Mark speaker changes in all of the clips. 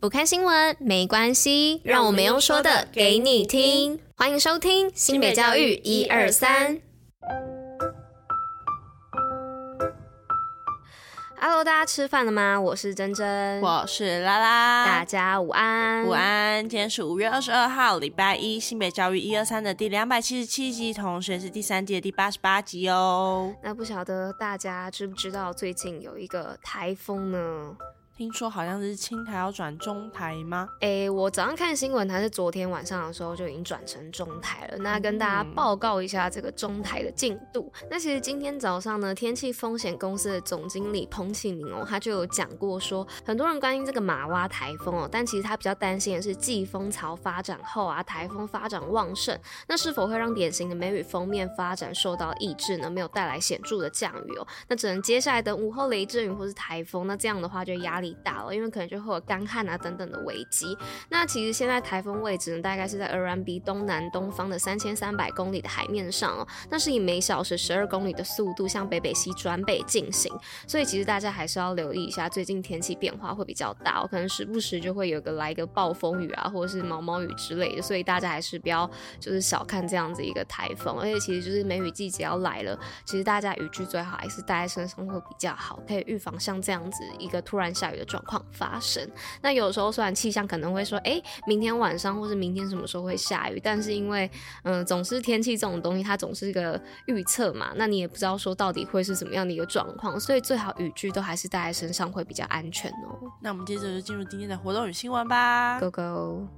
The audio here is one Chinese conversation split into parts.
Speaker 1: 不看新闻没关系，让我们用说的给你听。欢迎收听新北教育一二三。Hello，大家吃饭了吗？我是珍珍，
Speaker 2: 我是拉拉，
Speaker 1: 大家午安，
Speaker 2: 午安。今天是五月二十二号，礼拜一，新北教育一二三的第两百七十七集，同时是第三季的第八十八集哦。
Speaker 1: 那不晓得大家知不知道最近有一个台风呢？
Speaker 2: 听说好像是青台要转中台吗？
Speaker 1: 诶、欸，我早上看新闻，还是昨天晚上的时候就已经转成中台了。那跟大家报告一下这个中台的进度。嗯、那其实今天早上呢，天气风险公司的总经理彭启明哦，他就有讲过说，很多人关心这个马洼台风哦，但其实他比较担心的是季风槽发展后啊，台风发展旺盛，那是否会让典型的梅雨封面发展受到抑制呢？没有带来显著的降雨哦，那只能接下来等午后雷阵雨或是台风，那这样的话就压力。大了，因为可能就会有干旱啊等等的危机。那其实现在台风位置呢，大概是在 RMB 东南东方的三千三百公里的海面上哦。那是以每小时十二公里的速度向北北西转北进行。所以其实大家还是要留意一下，最近天气变化会比较大，可能时不时就会有个来一个暴风雨啊，或者是毛毛雨之类的。所以大家还是不要就是小看这样子一个台风。而且其实就是梅雨季节要来了，其实大家雨具最好还是带在身上会比较好，可以预防像这样子一个突然下雨的状况发生。那有时候虽然气象可能会说，哎、欸，明天晚上或是明天什么时候会下雨，但是因为，嗯、呃，总是天气这种东西，它总是一个预测嘛，那你也不知道说到底会是怎么样的一个状况，所以最好雨具都还是带在身上会比较安全哦。
Speaker 2: 那我们接着就进入今天的活动与新闻吧
Speaker 1: ，Go Go！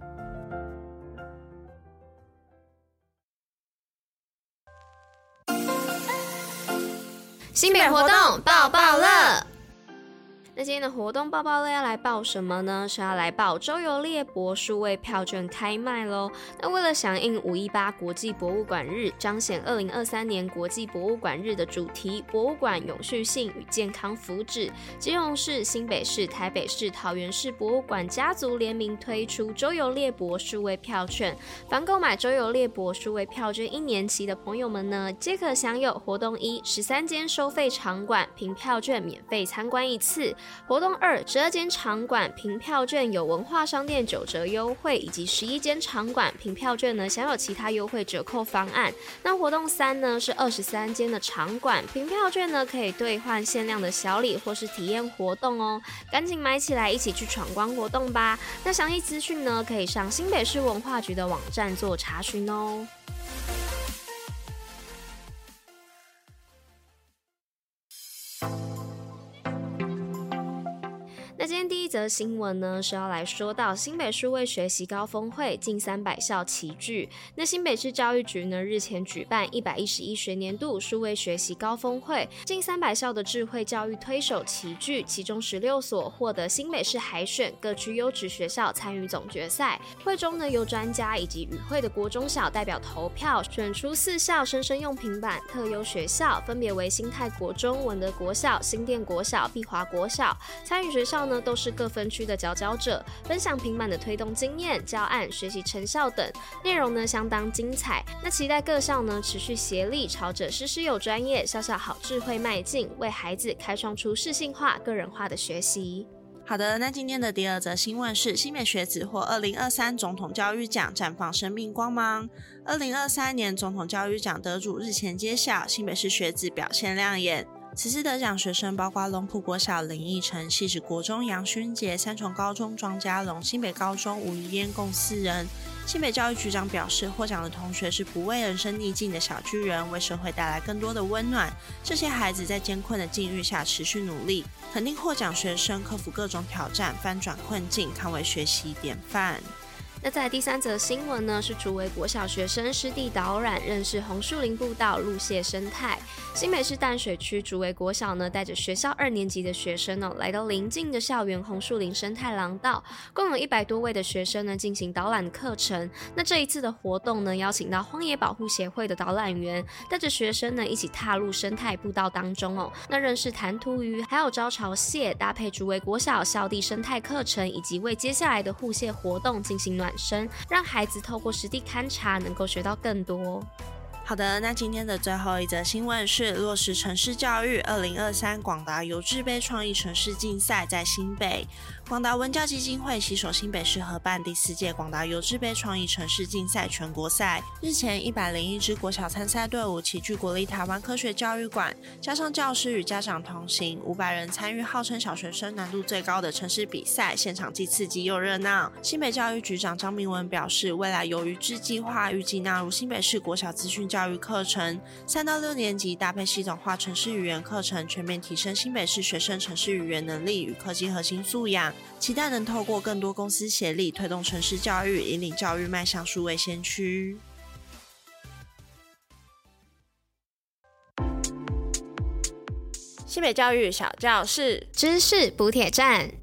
Speaker 1: 新北活动爆爆乐。那今天的活动报报乐要来报什么呢？是要来报周游列博数位票券开卖喽。那为了响应五一八国际博物馆日，彰显二零二三年国际博物馆日的主题“博物馆永续性与健康福祉”，基隆市、新北市、台北市、桃园市博物馆家族联名推出周游列博数位票券。凡购买周游列博数位票券一年期的朋友们呢，皆可享有活动一：十三间收费场馆凭票券免费参观一次。活动二，十二间场馆凭票券有文化商店九折优惠，以及十一间场馆凭票券呢享有其他优惠折扣方案。那活动三呢是二十三间的场馆凭票券呢可以兑换限量的小礼或是体验活动哦，赶紧买起来一起去闯关活动吧。那详细资讯呢可以上新北市文化局的网站做查询哦。则新闻呢，是要来说到新北数位学习高峰会近三百校齐聚。那新北市教育局呢，日前举办一百一十一学年度数位学习高峰会，近三百校的智慧教育推手齐聚，其中十六所获得新北市海选各区优质学校参与总决赛。会中呢，由专家以及与会的国中小代表投票，选出四校生生用平板特优学校，分别为新泰国中、文德国小、新店国小、碧华国小。参与学校呢，都是各分区的佼佼者，分享平板的推动经验、教案、学习成效等内容呢，相当精彩。那期待各校呢持续协力，朝着师师有专业、校校好智慧迈进，为孩子开创出适性化、个人化的学习。
Speaker 2: 好的，那今天的第二则新闻是新北学子获二零二三总统教育奖，绽放生命光芒。二零二三年总统教育奖得主日前揭晓，新北市学子表现亮眼。此次得奖学生包括龙埔国小林义成、汐止国中杨勋杰、三重高中庄家龙、新北高中吴于嫣共四人。新北教育局长表示，获奖的同学是不畏人生逆境的小巨人，为社会带来更多的温暖。这些孩子在艰困的境遇下持续努力，肯定获奖学生克服各种挑战，翻转困境，堪为学习典范。
Speaker 1: 那在第三则新闻呢，是竹围国小学生湿地导览，认识红树林步道、陆蟹生态。新北市淡水区竹围国小呢，带着学校二年级的学生呢，来到邻近的校园红树林生态廊道，共有一百多位的学生呢进行导览课程。那这一次的活动呢，邀请到荒野保护协会的导览员，带着学生呢一起踏入生态步道当中哦，那认识弹涂鱼，还有招潮蟹，搭配竹围国小校地生态课程，以及为接下来的护蟹活动进行暖身，让孩子透过实地勘察，能够学到更多。
Speaker 2: 好的，那今天的最后一则新闻是落实城市教育，二零二三广达优质杯创意城市竞赛在新北。广达文教基金会携手新北市合办第四届广达优质杯创意城市竞赛全国赛。日前，一百零一支国小参赛队伍齐聚国立台湾科学教育馆，加上教师与家长同行，五百人参与号称小学生难度最高的城市比赛，现场既刺激又热闹。新北教育局长张明文表示，未来由于智计划预计纳入新北市国小资讯教育课程，三到六年级搭配系统化城市语言课程，全面提升新北市学生城市语言能力与科技核心素养。期待能透过更多公司协力，推动城市教育，引领教育迈向数位先驱。新北教育小教室，
Speaker 1: 知识补铁站。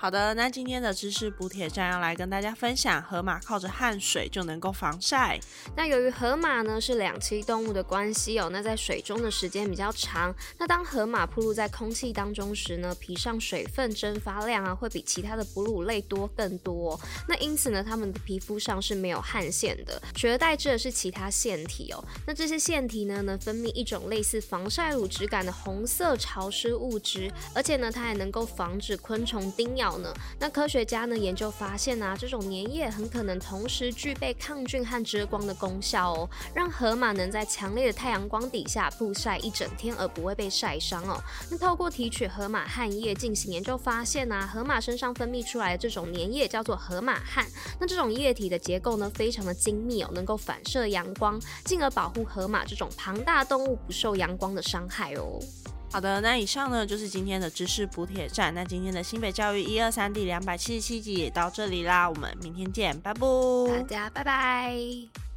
Speaker 2: 好的，那今天的知识补铁站要来跟大家分享，河马靠着汗水就能够防晒。
Speaker 1: 那由于河马呢是两栖动物的关系哦，那在水中的时间比较长。那当河马暴露在空气当中时呢，皮上水分蒸发量啊会比其他的哺乳类多更多。那因此呢，它们的皮肤上是没有汗腺的，取而代之的是其他腺体哦。那这些腺体呢，能分泌一种类似防晒乳质感的红色潮湿物质，而且呢，它还能够防止昆虫叮咬。呢那科学家呢研究发现啊，这种粘液很可能同时具备抗菌和遮光的功效哦，让河马能在强烈的太阳光底下曝晒一整天而不会被晒伤哦。那透过提取河马汗液进行研究发现啊，河马身上分泌出来的这种粘液叫做河马汗，那这种液体的结构呢非常的精密哦，能够反射阳光，进而保护河马这种庞大动物不受阳光的伤害哦。
Speaker 2: 好的，那以上呢就是今天的知识补铁站。那今天的新北教育一二三第两百七十七集也到这里啦，我们明天见，拜拜，
Speaker 1: 大家拜拜。